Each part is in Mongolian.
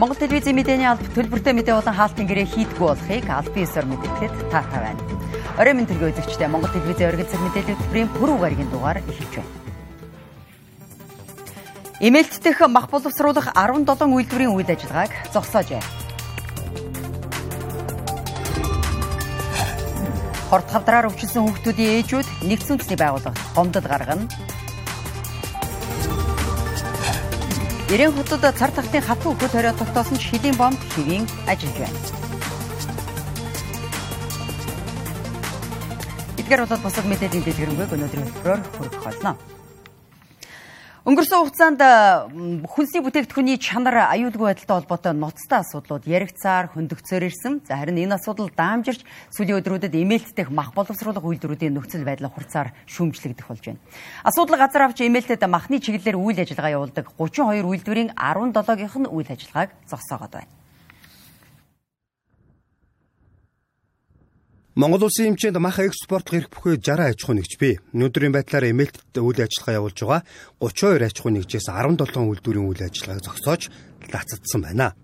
Монгол телевизийн мэдээний алба төлбөртэй мэдээ болон хаалтын гэрээ хийдгүү болохыг албан ёсоор мэдээлэхэд таатай байна. Орой минь төргөө үзэгчтэй Монгол телевизийн оргил цаг мэдээлэл хөтөлбөрийн пүрэв гарагийн дугаар эхэлж байна. Эмээлт дэх мах боловсруулах 17 үйлдвэрийн үйл ажиллагааг зогсоожээ. Хорт хавдраар өвчлсөн хүүхдүүдийн ээжүүд нэгдсэн үндэсний байгууллага гомдол гаргана. Ирээн хотод цар тахтын хатуу хөл хорио тогтоосон ч хэдийн бомб хэвийн ажиллаж байна. Эдгээр болоод босод мэдээлийн дэлгэрэнгүй өнөөдрийн хөтөлбөрөөр хүргэх болно. Өнгөрсөн хугацаанд хүнсний бүтээгдэхүүний чанар аюулгүй байдалтай холбоотой ноцтой асуудлууд яригцаар хөндөгцөөр ирсэн. За харин энэ асуудал даамжирч сүүлийн өдрүүдэд эмээлтдэх мах боловсруулах үйлдвэрүүдийн нөхцөл байдал хурцаар шүүмжлэгдэх болж байна. Асуудал газар авч эмээлтэд махны чиглэлээр үйл ажиллагаа явуулдаг 32 үйлдвэрийн 17-гийнх нь үйл ажиллагааг зогсоогоод байна. Монгол улсын хэмжээнд мах экспортлох эрх бүхий 60 аж ахуй нэгж бий. Өнөөдрийн байдлаар эмээлтэд үйл ажиллагаа явуулж байгаа 32 аж ахуй нэгжээс 17 үйлдвэрийн үйл ажиллагааг зогсоож лацадсан байна.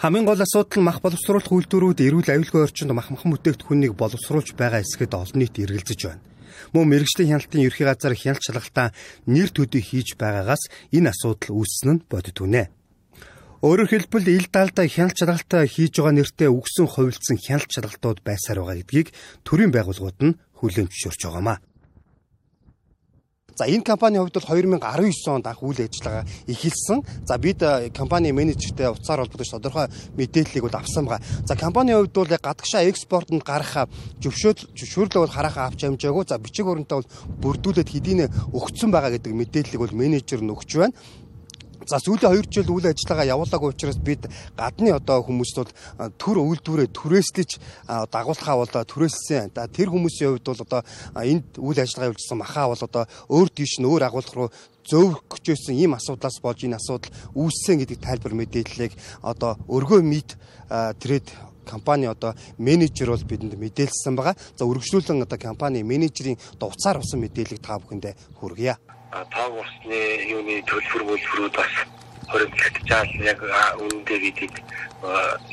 Хамгийн гол асуудал мах боловсруулах үйлдвэрүүд эрүүл аюулгүй орчинд мах махан бүтээгдэхүүнийг боловсруулж байгаа эсгэд олон нийт эргэлзэж байна. Мөн мэрэгжлийн хяналтын ерхий газар хяналт шалгалтаа нэр төдий хийж байгаагаас энэ асуудал үүссэн нь бодит үнэ. Өөрөөр хэлбэл ил даалда хяналт шалгалт хийж байгаа нэртэй үгсэн хувилцсан хяналт шалгалтууд байсаар байгаа гэдгийг төрийн байгууллагууд нь хүлээн зөвшөөрч байгаамаа. За энэ компанийн хувьд бол 2019 онд анх үйл ажиллагаа эхэлсэн. За бид э, компани менежертэй уцаар холбогдож тодорхой мэдээллийг бол авсан байгаа. За компанийн хувьд бол гадагшаа экспортод гарах зөвшөөрөл зөвшөөрлөө бол харахаа авч амжаагүй. За бичиг баримтаа бол бүрдүүлээд хэдийнэ өгцөн байгаа гэдэг мэдээллийг бол менежер нь өгч байна. За сүүлийн 2 жил үйл ажиллагаа явуулаагүй учраас бид гадны одоо хүмүүст бол төр үйлдвэрээ түрээслэж дагуулхаа бол түрээссэн. Тэр хүмүүсийн хувьд бол одоо энд үйл ажиллагаа явуулсан махаа бол одоо өөр тийш нь өөр агуулга руу зөөвгөжсэн ийм асуудлаас болж энэ асуудал үүссэн гэдэг тайлбар мэдээллийг одоо өргөө мид трейд компани одоо менежер бол бидэнд мэдээлсэн байгаа. За үргэлжлүүлэн одоо компани менежерийн дуцаар усан мэдээллийг та бүхэндээ хүргье тоог усны юуны төлбөр мөлбөрүүд бас хоригдчихжаал яг үүндээ бидэг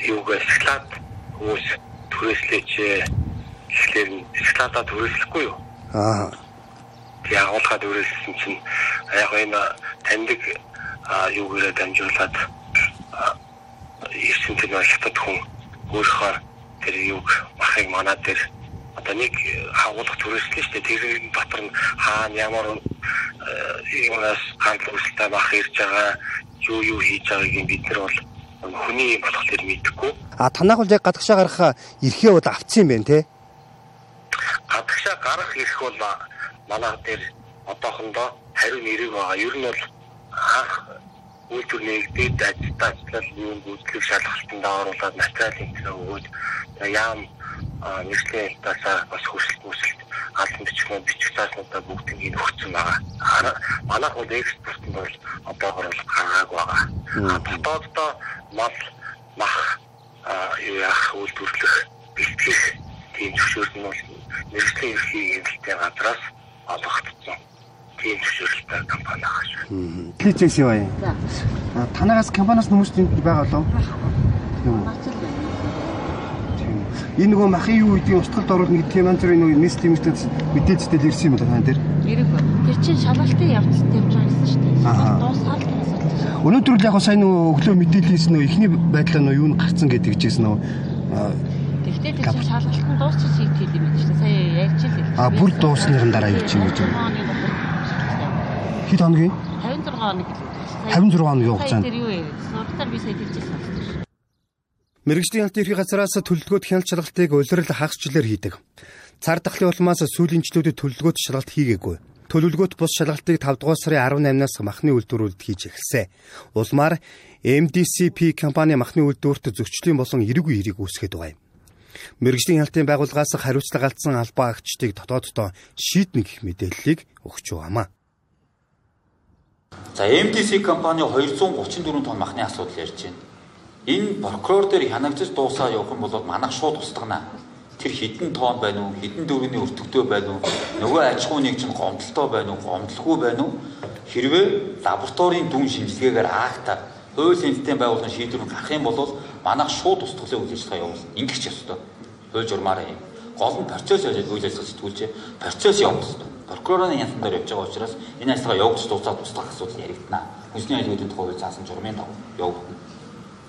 юуг эсклад хүмүүс түрээслэж тэгэхээр эсклада түрээслэхгүй юу? Аа яг уулгаад түрээссэн чинь яг энэ таньдаг юугаараа дамжуулаад ирсэн тэр хятад хүн өөрийнхөө тэр юуг махыг манаа дээр одоо нэг хагуулах түрээслээ шүү дээ тэр дотор нь хаана ямар юунаас ганц үсэлтэй бах ирж байгаа юу юу хийж байгааг бид нар бол хүний болохоор мэдэхгүй. А танах бол яг гадагшаа гарах эрхээ бол авцсан юм байна те. Гадагшаа гарах эрх бол манай дээр одоохондоо хариу нэрэг байгаа. Ер нь бол анх үйлдвэр нэгдээд ажилтнаас юу гүйцэтгэх шалгалтанд оруулаад материалын өгөөд яам нэршлийн талаас бас хүсэлт мүсэлт албан бичгэн бичих цааснуудаа бүгдийг өгсөн байгаа. Манайх бол экспортод бол одоогор бол гаргаагүй байгаа. Дотооддоо мал мах яах үйлдвэрлэх бэлтгэх тийм зөвшөөрөл нь бол нэршлийн эрхийг хяналттай газраас олгогдсон. Тийм зөвшөөрлөлтэй компани байгаа шүү. Хийчихсэн юм аа. Танаас компаниас хүмүүс байгаа болов? Тийм энэ нөгөө махын юу гэдгийг устгалд оруулна гэдэг юм анзар энэ нийс тэмцэлд мэдээлэлтэй ирсэн юм байна дээр. Ирэх ба. Тэр чинь шалгалтын явц тавьж байгаа гэсэн шүү дээ. Асуудал. Өнөөдөр л яг сайн нөгөө өглөө мэдээлэлээс нөгөө ихний байдлаа нөгөө юу н гарцсан гэдэг жийсэн нөгөө Тэгтээ тэр чинь шалгалт нь дуусчих шиг хэлээ мэт шүү дээ. Сая ярьж л хэлсэн. А бүр дуусныхын дараа юу чинь гэж. Хэд хоногийн? 56 хоног. 56 хоногийн хугацаанд. Тэр юу вэ? Сургалтаар би сая хэлчихсэн. Мэргэжлийн алт эрхийн газраас төлөвлөгөөт хяналт шалгалтыг улирал хагас жилээр хийдэг. Цар тахлын улмаас сүүлийн жилүүдэд төлөвлөгөөт шалгалт хийгээгүй. Төлөвлөгөөт бус шалгалтыг 5 дугаар сарын 18-наас махны үйлдвэрүүд хийж эхэлсэн. Улмаар MDCP компани махны үйлдвэрт зөрчлийн болон эрүүгийн хэрэг үүсгээд байгаа юм. Мэргэжлийн хяналтын байгууллагаас хариуцлага алдсан албаа агчдыг дотооддоо шийднэ гэх мэдээллийг өгч байгаамаа. За MDC компани 234 тонн махны асуудал ярьж байна. Энэ прокурор дээр хянагдаж дуусаа явах юм бол манайх шууд устгана. Тэр хідэн тоон байна уу? Хідэн дөрөвний өртөгтэй байна уу? Нөгөө аж ахуй нэгж нь гомдолтой байна уу? Гомдлгүй байна уу? Хэрвээ лабораторийн дүн шинжилгээгээр акта хуулийн систем байгуулсан шийдвэр гарах юм бол манайх шууд устгалын үйл ажиллагаа явуулна. Ингэх ч ёстой. Хууль журмаараа юм. Гол нь процесс үйл ажиллагаа сэтгүүлж процесс явуулах ёстой. Прокурорын янзан дээр явж байгаа учраас энэ ажиллагаа явуулж дуусаад туслах асуудал яригдана. Хүнсний аюулгүй тухай хууль заасан журмын дагуу явуулна.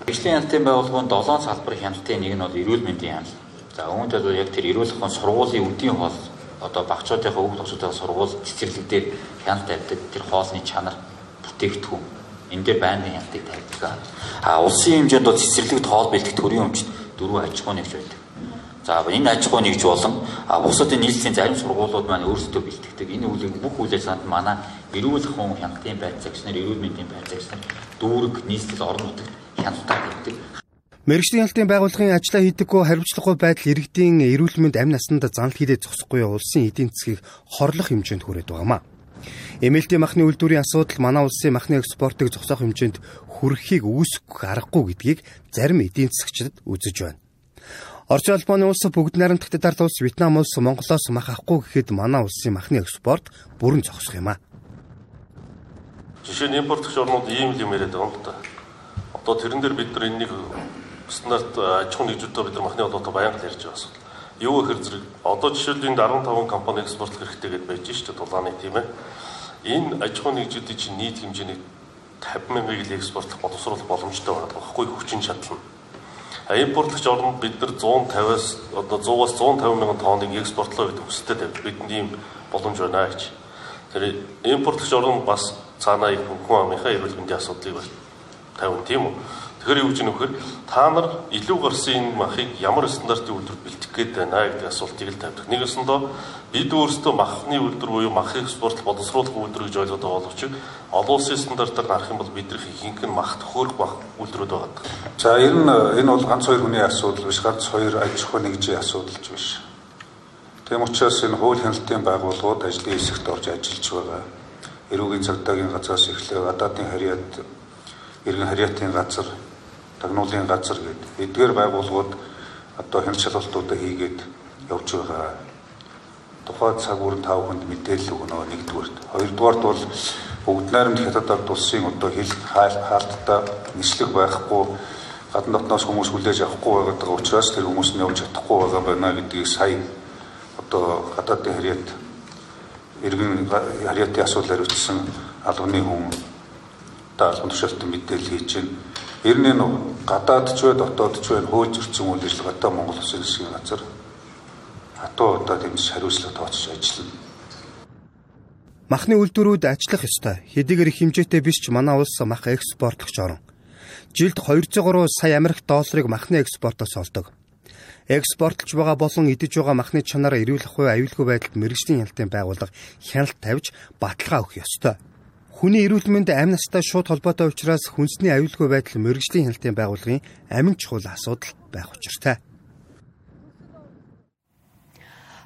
Бишлийн хяналтын байгууллагын 7 салбарын хяналтын нэг нь бол эрүүл мэндийн хяналт. За үүнд бол яг тэр эрүүл ахуйн сургуулийн үдийн хоол одоо багчуудынхаа хүүхд төгсөлтийн сургууль цэцэрлэг дээр хяналт тавьдаг. Тэр хоолны чанар бүтээгдэхүүн энэ дээр байнгын хяналтыг тавьдаг. А улсын хэмжээнд бол цэцэрлэгт хоол бэлтгэх төрийн өмчт дөрвөн аж ахуй нэгж байдаг. За энэ аж ахуй нэгж болон бусад энэ нийслэлийн зарим сургуулиуд маань өөрсдөө бэлтгэдэг. Энэ үеийг бүх үйл ажиллагаанд манай эрүүл ахуйн хяналтын байр цагч нар, эрүүл мэндийн байр цагч нар дүүрэг нийслэл орон нутагт хяналтаа хийдэг. Мэргэжлийн хяналтын байгууллагын ажлаа хийдэггүй хариуцлагагүй байдал иргэдийн эрүүл мэнд амь насанд занал хийдэ зогсохгүй улсын эдийн засгийг хорлох хэмжээнд хүрээд байгаамаа. Эмээлтийн махны үйлдвэрийн асуудал манай улсын махны экспортыг зогсоох хэмжээнд хүрэхийг үүсгэх аргагүй гэдгийг зарим эдийн засгчид үзэж байна. Орчин улбооны улс бүгд найрамдагтад ард улс Вьетнам улс Монголоос мах авахгүй гэхэд манай улсын махны экспорт бүрэн зогсох юм а. Жишээ нь импортлогч орнууд ийм л юм яриад байгаа юм л да. Одоо тэрэн дээр бид нар энэнийг стандарт аж ахуйн нэгжүүдтэй бид нар махны холбоотой баян ярьж байгаа асуудал. Юу гэхээр зэрэг одоо жишээлбэл энд 15 компани экспортлох хэрэгтэй гэдээ байж шүү дээ дулааны тийм ээ. Энэ аж ахуйн нэгжүүдийн чинь нийт хэмжээний 50 мянган ил экспортлох боловсруулах боломжтой байгаа байхгүй хүчин чадал нь импортлагч орнд бид нар 150-аас одоо 100-аас 150 мянган тонныг экспортлоо гэдэг хүсэлтэй тавьд. Бидэнд ийм боломж байна гэж. Тэр импортлагч орнд бас цаанаа их хүн амынхаа эрүүл мэндийн асуудлыг тавина тийм үү. Тэгэхээр юу гэж нөхөр та нар илүү гарсан энэ махыг ямар стандартын үйлдвэр бэлтгэх гээд байна гэдэг асуултыг л тавьдаг. Нэг өсөндөө бид өөрсдөө махны үйлдвэр буюу мах экспорт боловсруулах үйлдвэр гэж ойлгоод байгаа боловч олон улсын стандартаар харах юм бол бидний ихэнх нь мах төхөөрөх мах үйлдвэрүүд байгаа. За ер нь энэ бол ганц хоёр хүний асуудал биш, ганц хоёр аж ахуй нэгжийн асуудал биш. Тийм учраас энэ хууль хяналтын байгууллагууд ажлын хэсэгт орж ажиллаж байгаа. Эрүүгийн цагдаагийн газраас эхлээ гадаадын харьяат иргэн харьяатын газар тагнуулын газар гэдэг эдгээр байгууллагууд одоо хяналт шалгалтуудаа хийгээд явж байгаа. Тухайн цаг бүрэн тав хүнд мэдээлэл өгнө нэгдүгээрт. Хоёрдугаарт бол бүгд найрамд хятад ард улсын одоо хил хаалттай нислэг байхгүй гадна дотноос хүмүүс хүлээж авахгүй байгаа учраас тэр хүмүүс нь явж чадахгүй байгаа байна гэдгийг сая одоо гадаадын харьяат иргэн харьяатын асуудал хариуцсан албаны хүн та албан тушаалтан мэдээлэл хийж байна Ер нь энэ гадаад ч бай дотоод ч бай хууль зөрчсөн үйл ажиллагаатай Монгол Улсын засгийн газар хатуу удаа тэмцэж хариуцлага тооцож ажиллана. Махны үйлдвэрүүд ажиллах ёстой. Хэдийгээр хэмжээтэй биш ч манай улс мах экспортлогч орн. Жилд 203 сая Америк долларыг махны экспортоос олдог. Экспортлж байгаа болон идэж байгаа махны чанар эрүүл ахуй аюулгүй байдалд мэрэгжлийн хяналтын байгууллага хяналт тавьж баталгаа өгөх ёстой. Хүний эрүүл мэнд амь настай шууд холбоотой учраас хүнсний аюулгүй байдал мэрэгжлийн хяналтын байгууллагын амин чухал асуудал байх учиртай.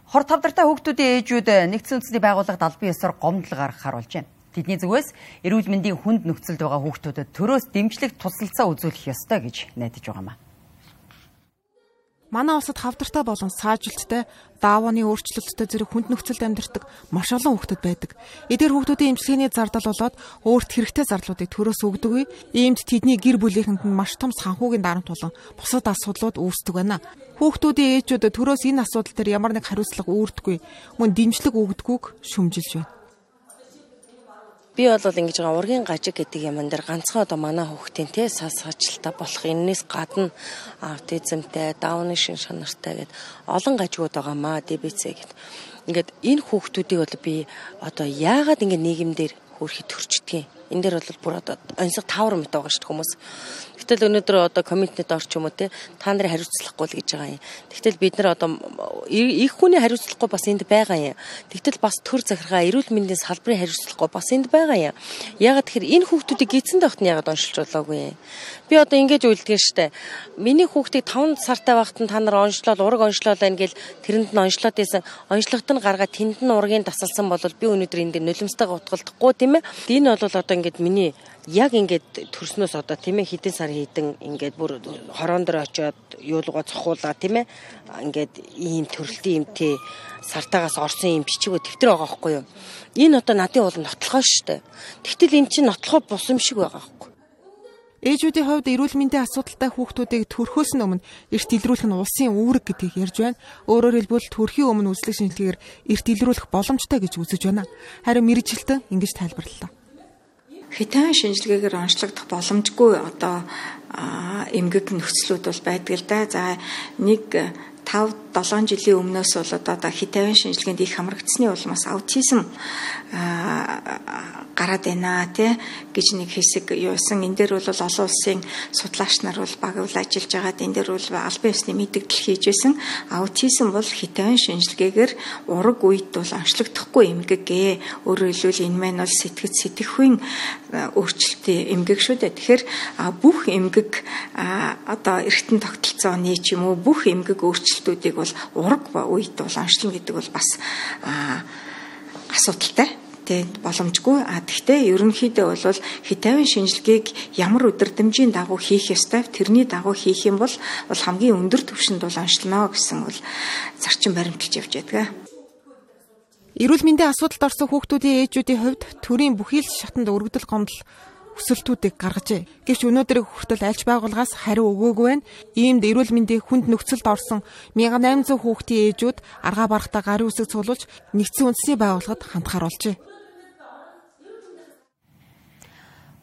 Хор тавдартай хүүхдүүдийн ээжүүд нэгдсэн үндэсний байгууллага далбын ёсоор гомдол гаргах харуулж байна. Тэдний зүгээс эрүүл мэндийн хүнд нөхцөлд байгаа хүүхдүүдэд төрөөс дэмжлэг тусалцаа үзүүлэх ёстой гэж найдаж байгаамаа манай улсад хавдартай болон саажилттай даавууны өөрчлөлттэй зэрэг хүнд нөхцөлд амьдардаг маш олон хүүхдүүд байдаг. Эдгээр хүүхдүүдийн эмчилгээний зардал болоод өөрт хэрэгтэй зарлуудыг төрөөс өгдөггүй. Иймд тэдний гэр бүлийнхэнд нь маш том санхүүгийн дарамт болон бусад асуудлууд үүсдэг байна. Хүүхдүүдийн ээжүүд төрөөс энэ асуудал дээр ямар нэг хариуцлага үүрдэггүй. Мөн дэмжлэг өгдөггүйг шүмжилж байна. Би бол ингэж байгаа ургийн гажиг гэдэг юм дээр ганцхан одоо манай хүүхдийн те сас сажилтаа болох энэс гадна аутизмтэй, дауны шин шанартай гэд олон гажигуд байгаа маа ДБЦ гэд. Ингээд энэ хүүхдүүдийг бол би одоо яагаад ингэ нийгэмдэр хөрхи төрчдгийг энэ дээр бол бүр одоо онцгой таавар мэт байгаа шүү дээ хүмүүс. Гэтэл өнөөдөр одоо комментнет орч юм уу те та нарын хариуцлахгүй л гэж байгаа юм. Тэгтэл бид нар одоо их хүний хариуцлахгүй бас энд байгаа юм. Тэгтэл бас төр захиргаа эрүүл мэндийн салбарын хариуцлахгүй бас энд байгаа юм. Ягаад тэгэхээр энэ хүүхдүүдийг гидсэн нь ягаад оншилж болоогүй. Би одоо ингэж үйлдэж штэ. Миний хүүхдийг 5 сартай байхад нь та нар онцлол ураг онцлол байна гэл тэрэнд нь онцлоод байсан. Онцлогт нь гаргаад тэнд нь ургийн тасалсан бол би өнөөдөр энд нулимстайгаа утгалдахгүй тийм ээ. Энэ бол одоо ингэж миний яг ингээд төрснөөс одоо тийм ээ хэдэн сар хийдэн ингээд бүр хорон дээр очиод юулгаа цохуулаа тийм ээ ингээд ийм төрөлтийн юмтэй сартаагаас орсон юм бичиг төвтөр байгаа байхгүй юу энэ одоо надын бол нотлохоо шүү дээ тэгтэл эн чинь нотлохоо бус юм шиг байгаа байхгүй Ээжүүдийн хувьд эрүүл мэндийн асуудалтай хүүхдүүдийг төрхөөс нь өмнө эрт илрүүлэх нь улсын үүрэг гэдгийг ярьж байна. Өөрөөр хэлбэл төрхийн өмнө үзлэг шинжилгээгээр эрт илрүүлэх боломжтой гэж үзэж байна. Харин мэрэгжилтэн ингэж тайлбарллаа. Хитэн шинжилгээгээр онцлогдох боломжгүй одоо эмгэг нөхцлүүд бол байдаг л да. За нэг 5 7 жилийн өмнөөс бол одоо хитэн шинжилгээнд их хамрагдсны улмаас аутизм гараад байна тий гэж нэг хэсэг юусан. Энэ дээр бол олон улсын судлаач нар бол баг бол ажиллаж байгаад энэ дээр бол албан ёсны мэдээлэл хийж байсан. Аутизм бол хитэн шинжилгээгээр ураг үед бол онцлогдохгүй эмгэг гээ өөрөөр хэлбэл энэ маань бол сэтгэц сэтгэхүйн өөрчлөлтийн эмгэг шүү дээ. Тэгэхээр бүх эмгэг одоо эргэтэн тогтолцооны ч юм уу бүх эмгэг өөрчлөлтүүдийг бол ураг үед бол онцлно гэдэг бол бас асуудалтай тий боломжгүй а тэгтээ ерөнхийдөө бол хитавын шинжилгээг ямар өдөрдмжийн дагуу хийх ёстой тэрний дагуу хийх юм бол бол хамгийн өндөр түвшинд бол онцлно гэсэн бол зарчим баримталж явж байдаг. Эрүүл мэндийн асуудалд орсон хүүхдүүдийн ээжүүдийн хувьд төрийн бүхий л шатанд өргөдөл гомдол өсөлтүүдийг гаргажээ. Гэвч өнөөдрийг хүртэл альж байгууллагаас хариу өгөөгүй байна. Иймд эрүүл мэндийн хүнд нөхцөлд орсон 1800 хүүхдийн ээжүүд аргаа барахтаа гарын үсэг цуглуулж нэгдсэн үндэсний байгууллагад хандхаар болжээ.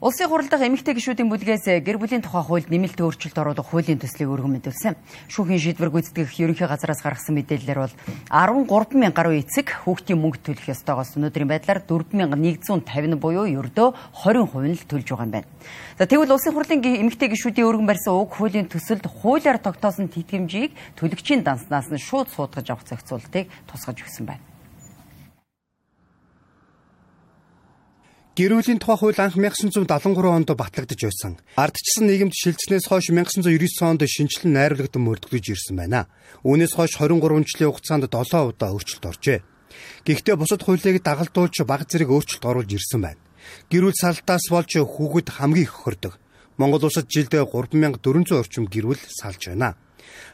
Улсын хурал дахь эмэгтэй гишүүдийн бүлгээс гэр бүлийн тухай хуульд нэмэлт өөрчлөлт оруулах хуулийн төслийг өргөн мэдүүлсэн. Шүүхийн шийдвэр гүйцэтгэх ерөнхий газраас гаргасан мэдээлэлээр бол 13 мянган гаруй эцэг хүүхдийн мөнгө төлөх ёстойгоос өнөөдрийн байдлаар 4150 буюу ердөө 20% нь л төлж байгаа юм байна. За тэгвэл улсын хурлын эмэгтэй гишүүдийн өргөн барьсан уг хуулийн төсөлд хуулиар тогтоосон тэтгэмжийг төлөгчийн данснаас нь шууд суудгаж авах зохицуултыг тусгаж өгсөн байна. Гэр бүлийн тухай хууль анх 1973 онд батлагдж байсан. Ардчсан нийгэмд шилжснээс хойш 1999 онд шинжилэн найруулагдан мөрдөгдөж ирсэн байна. Үүнээс хойш 23 жилийн хугацаанд 7 удаа өөрчлөлт оржээ. Гэхдээ бусад хуулийг дагалдуулж баг зэрэг өөрчлөлт оруулж ирсэн байна. Гэр бүл салтаас болж хүүхэд хамгийн их хөрдөг. Монгол улсад жилдээ 3400 орчим гэр бүл салж байна.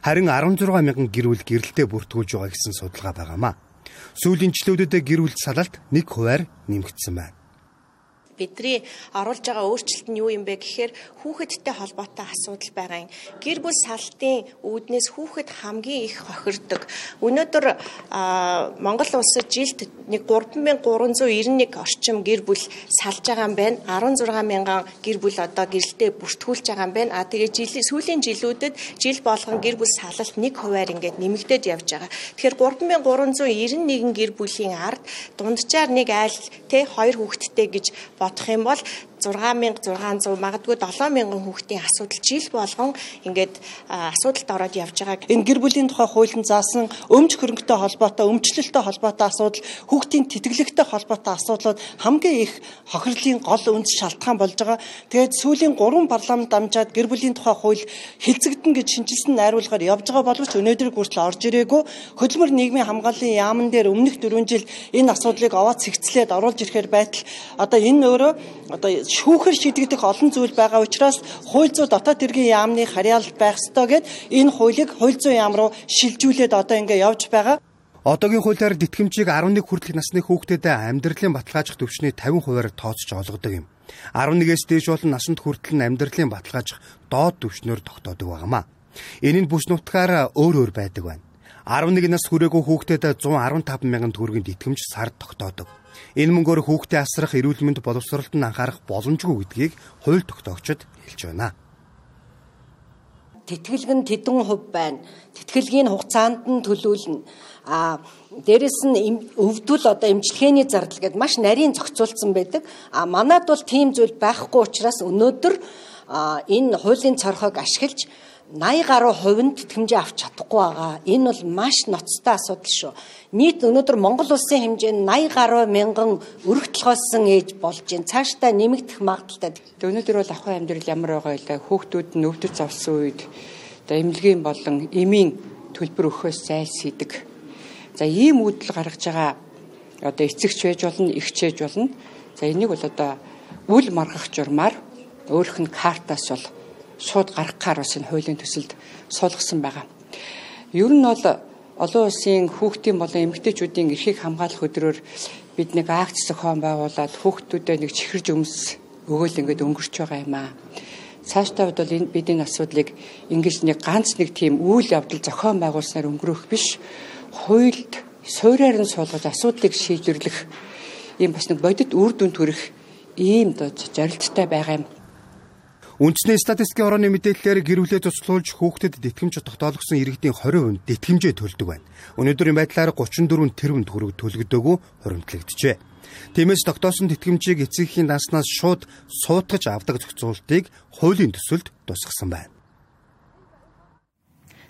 Харин 16 мянган гэр бүл гэрэлтэд бүртгүүлж байгаа гэсэн судалгаа байгаамаа. Сүүлийн жилүүдэд гэр бүл салалт 1 хувиар нэмэгдсэн байна бидний оруулж байгаа өөрчлөлт нь юу юм бэ гэхээр хүүхэдтэй холбоотой асуудал байгаа юм. Гэр бүл салтын үүднээс хүүхэд хамгийн их хохирдог. Өнөөдөр Монгол улсад жилд нэг 3391 орчим гэр бүл салж байгаа юм байна. 16 мянган гэр бүл одоо гэрэлтэд бүртгүүлж байгаа юм байна. А тэгээ жилийн сүүлийн жилүүдэд жил болгон гэр бүл салалт 1 хувиар ингээд нэмэгдээд явж байгаа. Тэгэхээр 3391 гэр бүлийн ард дунджаар нэг айл тэ хоёр хүүхэдтэй гэж бодох юм бол 6600 магадгүй 7000 хүүхдийн асуудал жил болгон ингээд асуудалд ороод явж байгаа. Энэ гэр бүлийн тухай хуулийн заасан өмч хөрөнгөтэй холбоотой, өмчлөлтөй холбоотой асуудал, хүүхдийн тэтгэлэгтэй холбоотой асуудлууд хамгийн их хохирлын гол үндэс шалтгаан болж байгаа. Тэгээд сүүлийн 3 парламент дамжаад гэр бүлийн тухай хууль хилцэгдэн гэж шинжилсэн найруулгаар явж байгаа боловч өнөөдөр хүртэл орж ирээгүй. Хөдөлмөр нийгмийн хамгааллын яамн дээр өмнөх 4 жил энэ асуудлыг аваад цэгцлээд оруулж ирэхээр байтал одоо энэ өөрөө одоо шүүхэр шийдэгдэх олон зүйл байгаа учраас хууль зүйн дотоод хэргийн яамны харьяалт байх ёстой гэд энэ хуулийг хууль зүйн яам руу шилжүүлээд одоо ингээ явж байгаа. Одоогийн хуулиар тэтгэмжийг 11 хүртэлх насны хүүхдэд амьдралын баталгаажих төвчний 50%-аар тооцож олгодог юм. 11-ээс дээш бол насанд хүртэл нь амьдралын баталгаажих доод түвшнөөр тогтоодог байнамаа. Энэ нь бүс нутгаар өөр өөр байдаг байна. 11 нас хүрээгүй хүүхдэд 115 мянган төгрөгийн тэтгэмж сард тогтоодог. Энэ мөнгөөр хүүхдээ асрах эрүүл мэнд боловсролд нь анхаарах боломжгүй гэдгийг хууль тогтоогчид хэлж байна. Тэтгэлэг нь тэдэн хувь байна. Тэтгэлгийн хугацаанд нь төлөвлөнө. А дээрэс нь өвдөл одоо эмчилгээний зардал гэдээ маш нарийн зохицуулсан байдаг. А манад бол тийм зүйл байхгүй учраас өнөөдөр энэ хуулийн цорхойг ашиглаж 80 гаруй хувь нь тэтгэмжээ авч чадахгүй байгаа. Энэ бол маш ноцтой асуудал шүү. Нийт өнөөдөр Монгол улсын хэмжээнд 80 гаруй мянган өргө толгойсон ээж болж байна. Цаашдаа нэмэгдэх магадaltaй. Өнөөдөр бол ахуй амьдрал ямар байгаа вэ? Хүүхдүүд нь өвдөр зовсон үед одоо эмнэлгийн болон эмийн төлбөр өгөхөөс зайлсхийдэг. За ийм үүдэл гаргаж байгаа одоо эцэгч байж болно, эгч байж болно. За энийг бол одоо үл маргах журмаар өөрөх нь картаас бол шууд гаргахаар бас энэ хуулийн төсөлд суулгасан байгаа. Ер нь бол олон улсын хүүхдийн болон эмэгтэйчүүдийн эрхийг хамгаалах өдрөөр бид нэг акц зохион байгуулад хүүхдүүдэд нэг чихэрж өмс өгөөл ингээд өнгөрч байгаа юм аа. цаашдаа бол энэ бидний асуудлыг ингэж нэг ганц нэг тийм үйл явдал зохион байгуулснаар өнгөрөх биш. Хуйлд суурьаар нь суулгаж асуудлыг шийдвэрлэх ийм бас нэг бодит үр дүн төрөх ийм зорилттой байгаа юм. Үндэсний статистикийн орооны мэдээллээр гэр бүлээ цуцлуулж хүүхдэд тэтгэмж тогтоологсон иргэдийн 20% тэтгэмжээ төлдөг байна. Өнөөдрийн байдлаар 34 тэрбум төгрөг төлөгдөөгүй хуримтлагджээ. Тиймээс тогтоосон тэтгэмжийг эцэгхийн даснаас шууд суутгаж авдаг зохицуултыг хуулийн төсөлд тусгасан байна.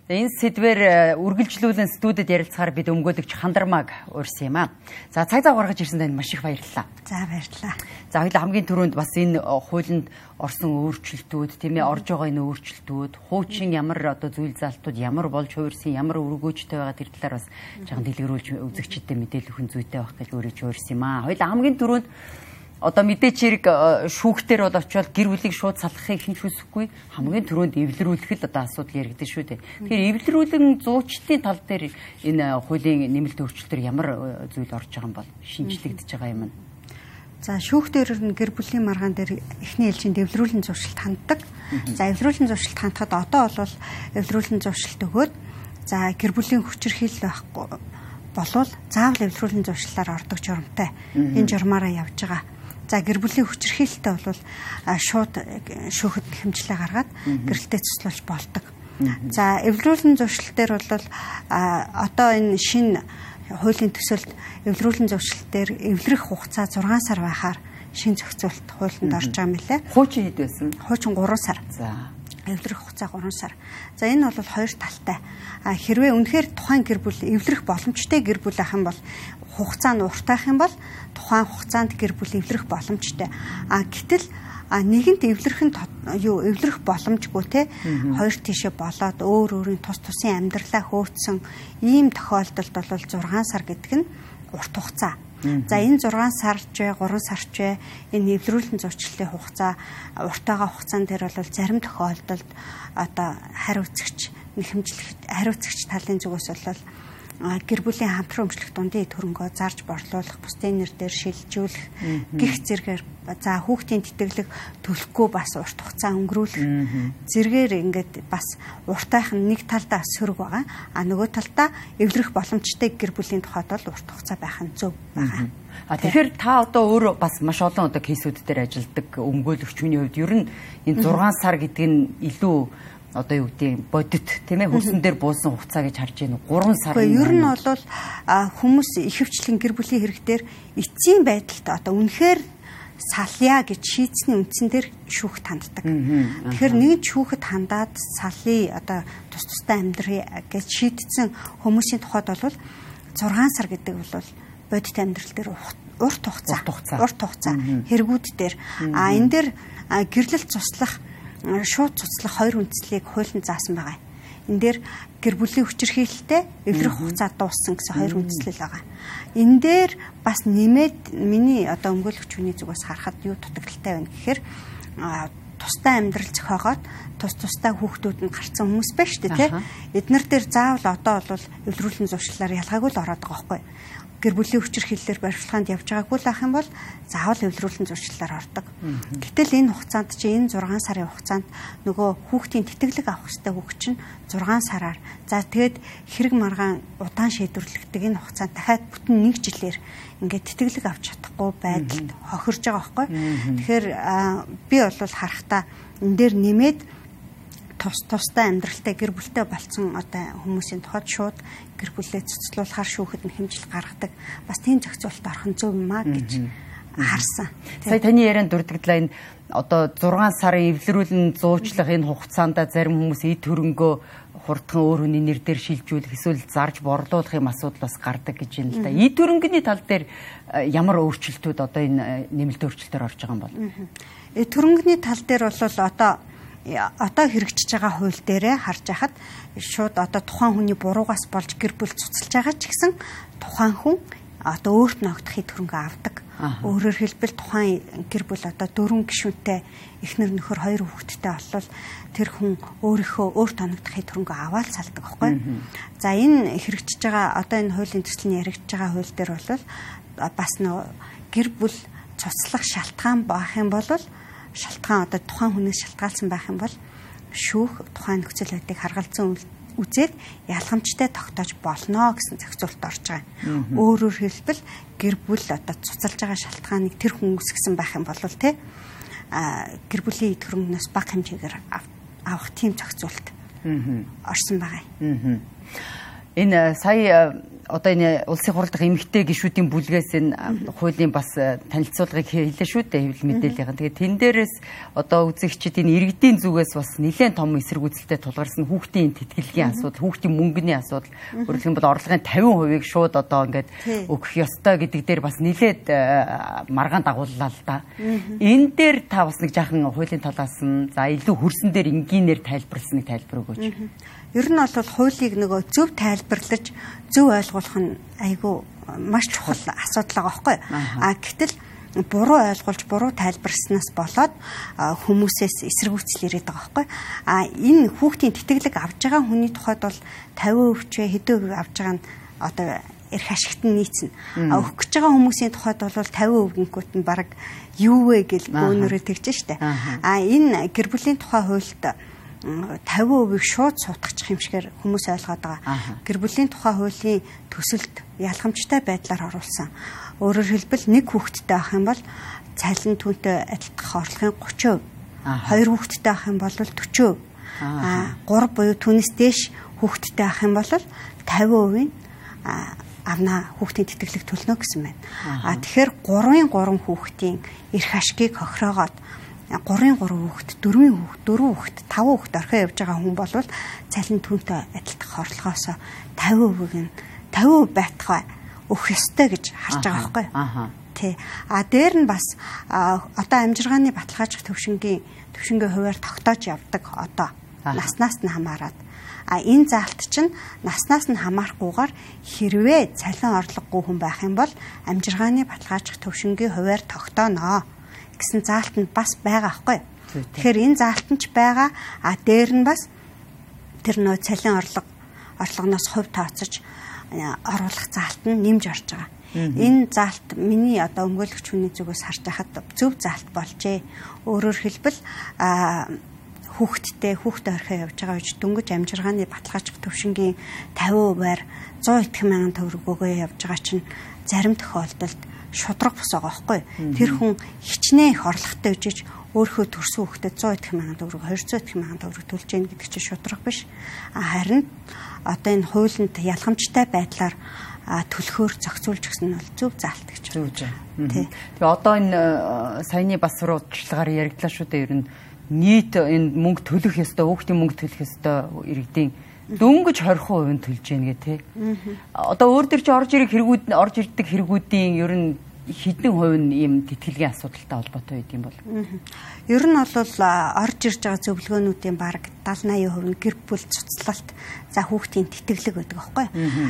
Энэ сэдвэр үргэлжлүүлэн студид ярилцахаар бид өмгөөлөгч хандармаг урьсан юм аа. За цаг зав гаргаж ирсэн танд маш их баярлалаа. За баярлалаа. За хоёул хамгийн түрүүнд бас энэ хуулинд орсон өөрчлөлтүүд тийм ээ орж байгаа энэ өөрчлөлтүүд хуучин ямар одоо зүйл залтууд ямар болж хуурсан ямар өргөөжтэй байгаа тэр талаар бас жоохон дэлгэрүүлж үзэгчдэд мэдээлэл өгөх зүйтэй байх гэж өөрөө ч уурсан юм аа. Хоёул хамгийн түрүүнд одоо мэдээч хэрэг э, шүүхтэр бол очиод гэр бүлийг шууд салгахыг хэн ч хүсэхгүй хамгийн түрүүнд эвлэрүүлэх л одоо асуудал яригдсан шүү дээ. Тэгэхээр эвлэрүүлэн зуучдын тал дээр энэ хуулийн нэмэлт өөрчлөлтөөр ямар э, зүйл орж байгаа юм бол шинжлэгдэж байгаа юм. За шүүхтэр нь гэр бүлийн маргаан дээр эхний ээлжинд эвлэрүүлэн зуршилт ханддаг. За эвлэрүүлэн зуршилт хандхад одоо бол эвлэрүүлэн зуршилт өгөөд за гэр бүлийн хүчирхийлэл байхгүй болвол заавал эвлэрүүлэн зуршлаар ордог журамтай. Энэ журмаараа явж байгаа За гэр бүлийн хүчирхийлэлтэй бол шууд шүүхэд хэмжлээ гаргаад гэрэлтэй цуслуулж болдог. За эвлэрүүлэн зуршилтээр бол одоо энэ шин хуулийн төсөлд эвлэрүүлэн зуршилтээр эвлэрэх хугацаа 6 сар байхаар шин зохицуулт хуулинд орж байгаа мөлий. Хуучин хэд байсан? Хуучин 3 сар. За эвлэрэх хугацаа 3 сар. За энэ бол хоёр талтай. А хэрвээ үнэхээр тухайн гэр бүл эвлэрэх боломжтой гэр бүл ах юм бол хугацаа нь уртаах юм бол тухайн хугацаанд гэр бүл эвлэрэх боломжтой. А гэтэл а нэгэнт эвлэрэх нь юу эвлэрэх боломжгүй те хоёр тишээ болоод өөр өөрийн тус тусын амьдралаа хөөцсөн ийм тохиолдолд бол 6 сар гэдэг нь урт хугацаа. За энэ 6 сарч вэ 3 сарч вэ энэ нэвлэрүүлэн зурчлалын хугацаа уртаага хугацаан дээр бол зарим тохиолдолд одоо хариуцагч нэхэмжлэх хариуцагч талын зүгээс бол гэр бүлийн хамтран өмчлөх дундын төрөнгөө зарж борлуулах, бусдын нэр дээр шилжүүлэх гих зэргээр за хүүхдийн тэтгэлэг төлөхгүй бас урт хугацаа өнгөрүүлэх. Зэргээр ингээд бас уртайх нь нэг талдаа сөрөг байгаа. А нөгөө талдаа эвлэрэх боломжтой гэр бүлийн тухайд бол урт хугацаа байх нь зөв байгаа. А тэгэхээр та одоо өөр бас маш олон одоо кейсүүд дээр ажилладаг өмгөөлөгч хүний хувьд ер нь энэ 6 сар гэдэг нь илүү одоо юу гэдэг бодит тийм ээ хөлсөн дээр буусан хугацаа гэж харж байна уу 3 сар юм. Ер нь бол хүмүүс ихэвчлэн гэр бүлийн хэрэг дээр эцсийн байдалд одоо үнэхээр салъя гэж шийдсэний үндсэн дээр шүүхт ханддаг. Тэгэхээр нэг шүүхэд хандаад салъя одоо тус тустай амьдрий гэж шийдсэн хүмүүсийн тухайд бол 6 сар гэдэг бол бодит амьдрал дээр урт хугацаа урт хугацаа. хэрэгүүд дээр. А энэ дээр гэрлэл туслах шууд цуцлах хоёр үндслийг хуулинд заасан байгаа. Энэ дээр гэр бүлийн хүчирхийлэлтэй эвлэрэх хугацаа дууссан гэсэн хоёр үндслэл байгаа. Энэ дээр бас нэмээд миний одоо өмгөөлөгч хүний зүгээс харахад юу дутагдaltaй байна гэхээр тустай амьдрал зохиогоод тус тустай хүүхдүүд нь гарцсан хүмүүс байна шүү дээ тийм. Эднэр дээр заавал одоо бол эвлэрүүлэн зуршлаар ялгаагүй л ороод байгаа байхгүй гэр бүлийн хүчир хиллээр баримтлаганд явж байгаагүй л ах юм бол заавал эвлэрүүлэн зуршлаар ордог. Гэтэл энэ хугацаанд чи энэ 6 сарын хугацаанд нөгөө хүүхдийн тэтгэлэг авах хэрэгтэй хүүхд чинь 6 сараар за тэгэд хэрэг маргаан удаан шийдвэрлэгдэг энэ хугацаанд дахиад бүтэн 1 жилээр ингээд тэтгэлэг авч чадахгүй байдалд хохирж байгаа байхгүй. Тэгэхээр би бол харахтаа энэ дээр нэмээд тус тустай амьдралтай гэр бүлтэй болцсон одоо хүмүүсийн тухайд шууд гэр бүлээ цэцлүүлэхаар шүүхэд нь хэмжил гаргадаг бас тийм зохицуулт орох нь зөв юм аа гэж харсан. Сая таны ярианд дурдгдлаа энэ одоо 6 сарын эвлэрүүлэн зуучлах энэ хугацаанд зарим хүмүүс эд хөрөнгөө хурдхан өөр хүний нэр дээр шилжүүлэх эсвэл зарж борлуулах юм асуудал бас гардаг гэж юм л да. Эд хөрөнгөний тал дээр э, ямар өөрчлөлтүүд одоо энэ нэмэлт өөрчлөлтөөр орж байгаа юм бол? Эд хөрөнгөний тал дээр бол одоо одоо хэрэгжиж байгаа хууль дээрээ харж байхад шууд одоо тухайн хүний буруугаас болж гэр бүл цуцлж байгаа ч гэсэн тухайн хүн одоо өөрт ногдохыг төрөнгө авдаг. Өөрөөр хэлбэл тухайн гэр бүл одоо дөрвөн гишүүнтэй эхнэр нөхөр хоёр хүүхэдтэй болвол тэр хүн өөрийнхөө өөрт оногдохыг төрөнгө аваад салдаг байхгүй. За энэ хэрэгжиж байгаа одоо энэ хуулийн төслийн яригдж байгаа хууль дээр бол бас нөө гэр бүл цуцлах шалтгаан байх юм бол шалтгаан одоо тухайн хүнээс шалтгаалсан байх юм бол шүүх тухайн нөхцөл байдлыг харгалзан үзээд ялгамжтай тогтоож болно гэсэн зохицуулт орж байгаа. Өөрөөр хэлбэл гэр бүл одоо цуцалж байгаа шалтгааныг тэр хүн үсгэсэн байх юм бол те а гэр бүлийн эд хөрөнгнөөс бага хэмжээгээр авах тийм зохицуулт орсон байгаа. Энэ сая одоо энэ улсын хурал дахь эмэгтэй гишүүдийн бүлгээс энэ хуулийн бас танилцуулгыг хийлээ шүү дээ хэвлэл мэдээллийн. Тэгээд тэн дээрээс одоо үзэгчид энэ иргэдийн зүгээс бас нэлээд том эсэргүүцэлтэй тулгарсан хүүхдийн тэтгэлгийн асуудал, хүүхдийн мөнгөний асуудал, өөрөлдөх юм бол орлогын 50%-ийг шууд одоо ингээд өгөх ёстой гэдэг дээр бас нэлээд маргаан дагууллаа л да. Энэ дээр та бас нэг жаахан хуулийн талаас нь за илүү хөрсөн дээр энгийнээр тайлбарлсныг тайлбар өгөөч. Ер нь бол хуулийг нөгөө зөв тайлбарлаж зөв ойлгуулах нь айгүй маш чухал асуудал байгаа байхгүй. А гэтэл буруу ойлгуулж буруу тайлбарснаас болоод хүмүүсээс эсэргүүцэл ирээд байгаа байхгүй. А энэ хүүхдийн тэтгэлэг авж байгаа хүний тухайд бол 50% ч хэдэн хувь авж байгаа нь одоо эрх ашигт нь нийцнэ. А өгөх гэж байгаа хүмүүсийн тухайд бол 50% гинкут нь баг юу вэ гэл бөөнөрөө тэгж штэ. А энэ гэр бүлийн тухай хуульд 50%-ийг шууд сутгачих юмшгээр хүмүүс ойлгоод байгаа. Гэр бүлийн тухай хуулийн төсөлд ялгамжтай байдлаар оруулсан. Өөрөөр хэлбэл нэг хүүхэдтэй авах юм бол цалин түүнтэй адилдах орлогын 30%. Хоёр хүүхэдтэй авах юм бол 40%. Аа 3 буюу түүнээс дээш хүүхэдтэй авах юм бол 50%-ийн авна хүүхдийн тэтгэлэг төлнө гэсэн байна. А тэгэхээр 3-ын 3 хүүхдийн эрх ашгийг хохироогоод 3-ын 3 хүүхэд, 4-ийн хүүхэд, 4 хүүхэд, 5 хүүхэд орхио явж байгаа хүн бол цалин түнтэй адилдах орлогоос 50% нь 50% байтугай өгөх ёстой гэж харж байгаа байхгүй юу? Тий. А дээр нь бас одоо амжиргааны баталгаажих төвшингийн төвшингийн хуваар тогтоож явдаг одоо. Наснаас нь хамаарат. А энэ заалт чинь наснаас нь хамаарахгүйгээр хэрвээ цалин орлогогүй хүн байх юм бол амжиргааны баталгаажих төвшингийн хуваар тогтооно гэсэн заалт нь бас байгаа байхгүй. Тэгэхээр энэ заалт нь ч байгаа. А дээр нь бас тэр нөө цалин орлого орлогоноос хувь тооцож оруулах заалт нь нэмж орж байгаа. Энэ заалт миний одоо өмгөөлөгч хүний зүгээс харж байхад зөв заалт болжээ. Өөрөөр хэлбэл хүүхдтэй хүүхдээ орхио явж байгаа үуч дөнгөж амжиргааны баталгаажих төвшингийн 50%-аар 190 мянган төгрөг өгөө явж байгаа чинь зарим тохиолдолд шудраг бос байгаа байхгүй. Тэр хүн хичнээн их орлоготой үжиж өөрийнхөө төрсөн хүүхдэд 100 мянган төгрөг 200 мянган төгрөг төлж яах гэдэг чинь шудраг биш. Харин одоо энэ хуулинд ялгамжтай байдлаар төлөхөөр зохицуулж гисэн нь бол зөв заалт гэж байна. Тэгээ одоо энэ саяны бас сурвалжлагаар яригдлаа шүү дээ ер нь нийт энэ мөнгө төлөх ёстой, хүүхдийн мөнгө төлөх ёстой иргэдийн дөнгөж 20% нь төлж гэ тээ. Одоо өөр төр чи орж ирэх хэрэгүүд орж ирдэг хэрэгүүдийн ер нь хэдэн хувь нь ийм тэтгэлгийн асуудалтай холбоотой байд юм бол. Ер нь бол орж ирж байгаа зөвлөгөөнүүдийн бараг 70 80% нь гэр бүл цуцлалт за хүүхдийн тэтгэлэг байдаг аахгүй.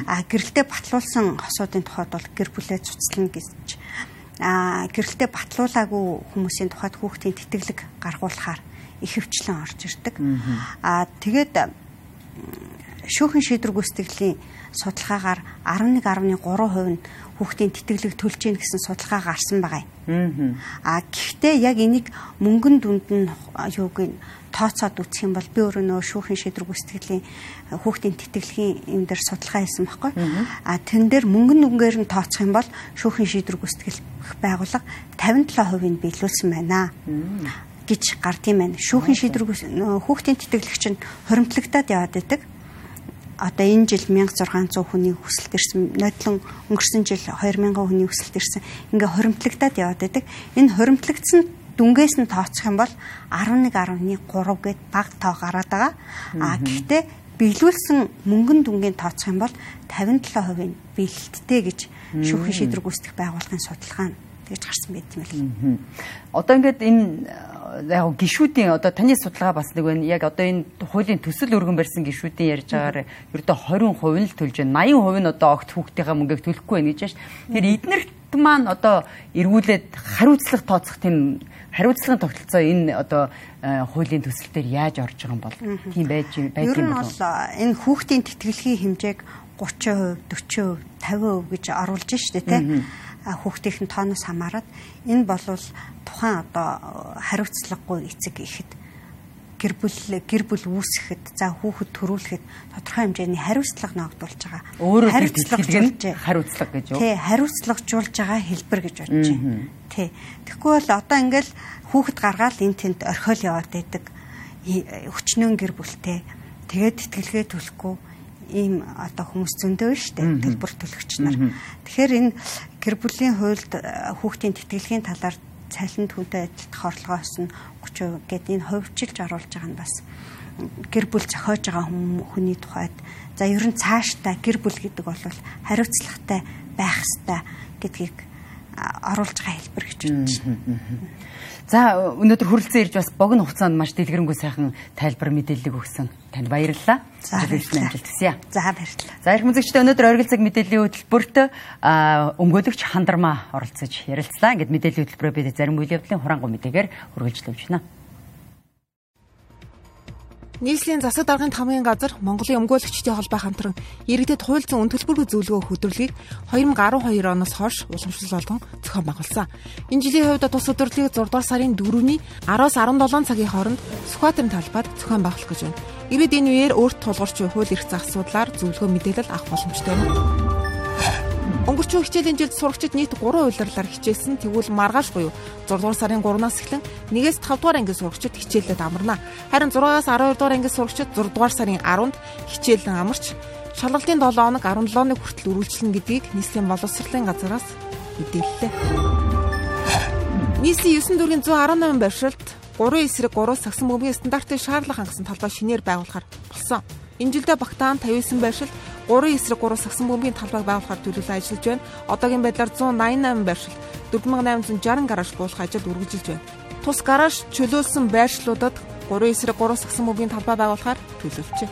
А гэрэлтэд батлуулсан хосуудын тухайд бол гэр бүлээ цуцлана гэж а гэрэлтэд батлуулаагүй хүмүүсийн тухайд хүүхдийн тэтгэлэг гаргуулахаар их хвчлэн орж ирдэг. А тэгээд шүүхэн шийдвэр гүйцэтгэлийн судалгаагаар 11.3% нь хүүхдийн тэтгэлэг төлж гин гэсэн судалгаа гарсан байгаа юм. Аа гэхдээ яг энийг мөнгөн дүнд нь юуг нь тооцоод үзэх юм бол би өөрөө нөө шүүхэн шийдвэр гүйцэтгэлийн хүүхдийн тэтгэлгийн юм дээр судалгаа хийсэн байхгүй. Аа тэн дээр мөнгөн дүнгээр нь тооцох юм бол шүүхэн шийдвэр гүйцэтгэх байгууллага 57% нь биелүүлсэн байна гэж гардыг байна. Шүүхэн шийдвэр хүүхдийн тэтгэлэгч нь хуримтлагтаад яваад байдаг. Одоо энэ жил 1600 хүний хүсэлт ирсэн нодлон өнгөрсөн жил 2000 хүний хүсэлт ирсэн. Ингээ хоримтлагдаад яваад байдаг. Энэ хоримтлагдсан дүнгээс нь тооцох юм бол 11.3 гэд баг тоо гараад байгаа. А гэхдээ биелүүлсэн мөнгөн дүнгийн тооцох юм бол 57% нь биелэлттэй гэж шүүхэн шийдвэр гүйцэтгэх байгууллагын судалгаа нь тэгж гарсан байт юм л. Одоо ингээд энэ яг гişүүдийн одоо таны судалгаа бас нэг байна. Яг одоо энэ хуулийн төсөл өргөн барьсан гişүүдийн ярьж байгаагаар ердөө 20% нь л төлж байна. 80% нь одоо огт хүүхдийнхээ мөнгөийг төлөхгүй байна гэж байна шүү. Тэгэхээр эднэрт маань одоо эргүүлээд хариуцлага тооцох тийм хариуцлагын тогтолцоо энэ одоо хуулийн төсөл дээр яаж орж байгаа юм бол тийм байж байж юм бол энэ хүүхдийн тэтгэлгийн хэмжээг 30%, 40%, 50% гэж оруулж штэ тий хүүхдийн тооноос хамаарат энэ болвол тухайн одоо хариуцлагагүй эцэг ихэд гэр бүл гэр бүл үүсгэхэд за хүүхэд төрүүлэхэд тодорхой хэмжээний хариуцлага ногдуулж байгаа. Өөрөө хариуцлагажуулж хариуцлага гэж юу? Тий, хариуцлагажуулж байгаа хэлбэр гэж бодож байна. Тий. Тэгэхгүй бол одоо ингээл хүүхэд гаргаад эн тент орхиол яваад байдаг өчнөн гэр бүлтэй. Тэгээд тэтгэлгээ төлөхгүй ийм одоо хүмүүс зөндөө шүү дээ төлбөр төлөгч нар. Тэгэхээр энэ гэр бүлийн хуульд хүүхдийн тэтгэлгийн талаар цалин түүнтэй ажилтгах орлогоос нь 30% гэдэг энэ хувьчилж оруулж байгаа нь бас гэр бүл зохиож байгаа хүний тухайд. За ер нь цаашдаа гэр бүл гэдэг бол хариуцлагатай байх ёстой гэдгийг оруулж байгаа хэлбэр гэж байна. За өнөөдөр хүрэлцэн ирж бас богино хугацаанд маш дэлгэрэнгүй сайхан тайлбар мэдээллийг өгсөн. Танд баярлалаа. Зөвлөсөн амжилт хүсье. За баярлалаа. За их музыкчтай өнөөдөр оргил цаг мэдээллийн хөтөлбөрт өмгөөлөгч хандармаа оролцож ярилцлаа. Ингээд мэдээллийн хөтөлбөрөө бид зарим үйл явдлын хураангуй мэдээгээр хүргэлжлүүлж байна. Нийслэлийн засаг даргын тамгын газар Монголын өмгөөлөгчдийн холбоо хамтран иргэдэд хуульцсан үн төлбөргүй зөвлөгөө хөтөлбөрийг 2012 оноос хойш уламжлал болгон зохион байгуулсан. Энэ жилийн хувьд тус өдөрлөгийг 6 дугаар сарын 4-ний 10-аас 17 цагийн хооронд Сүхбаатарын талбайд зохион байгуулах гэж байна. Иргэд энэ үеэр өөрт тулгарч буй хууль эрх зах асуудлаар зөвлөгөө мэдээлэл авах боломжтой байна. Өнгөрчөө хичээлийн жилд сурагчид нийт 3 улирлаар хичээсэн. Тэгвэл маргааш буюу 6 дугаар сарын 3-наас эхлэн 1-ээс 5 дугаар ангийн сурагчид хичээлдээ амарна. Харин 6-аас 12 дугаар ангийн сурагчид 6 дугаар сарын 10-нд хичээлэн амарч шалгалтын 7 хоног 17 хоног хүртэл үргэлжлэнэ гэдгийг нийслэлийн боловсролын газараас мэдээллээ. Нийслэлийн 9 дүүргийн 118 байршилд 3 эсрэг 3 сагсан бөмбөгийн стандартын шаардлага хангасан талбай шинээр байгуулахар болсон. Энэ жилдээ Багтаан 59 байршил 3 эсрэг 3 сагсан бөмбөгийн талбайг байгуулахаар төлөвлөж ажиллаж байна. Одоогийн байдлаар 188 байршил 4860 гараж буулах ажил үргэлжилж байна. Тус гараж чөлөөлсөн байршлуудад 3 эсрэг 3 сагсан бөмбөгийн талбай байгуулахаар төлөвлөжээ.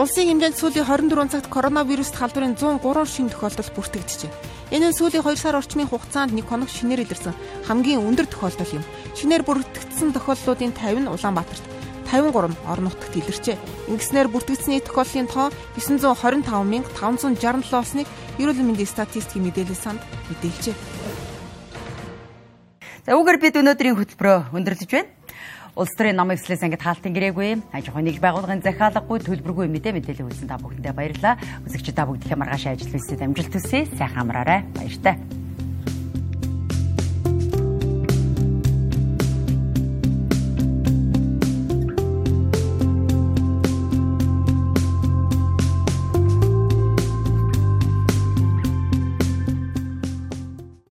Улсын хэмжээнд сүүлийн 24 цагт коронавируст халдварын 103 шинэ тохиолдол бүртгэгджээ. Энэ нь сүүлийн 2 сар орчмын хугацаанд нэг хоног шинээр илэрсэн хамгийн өндөр тохиолдол юм. Шинээр бүртгэгдсэн тохиолдлуудын 50 нь Улаанбаатарт, 53 орон нутагт илэрчээ. Ингэснээр бүртгэгдсэний тохиолдлын тоо 925,567 болсныг Ерөнхий мэндийн статистикийн мэдээлэл санд мэдээлжээ. За үүгээр бид өнөөдрийн хөтөлбөрөө өндөрлөж байна. Улс төрийн намын эвслээс ангид хаалтын гэрээгүй, аж ахуйн нэгж байгууллагын захиалгагүй, төлбөргүй мэдээ мэдээлэл өгсөн та бүхэндээ баярлалаа. Үзэгчид та бүгдийнхээ маргааш ажил үйлсэд амжилт хүсье. Сайхан амраарай. Баяртай.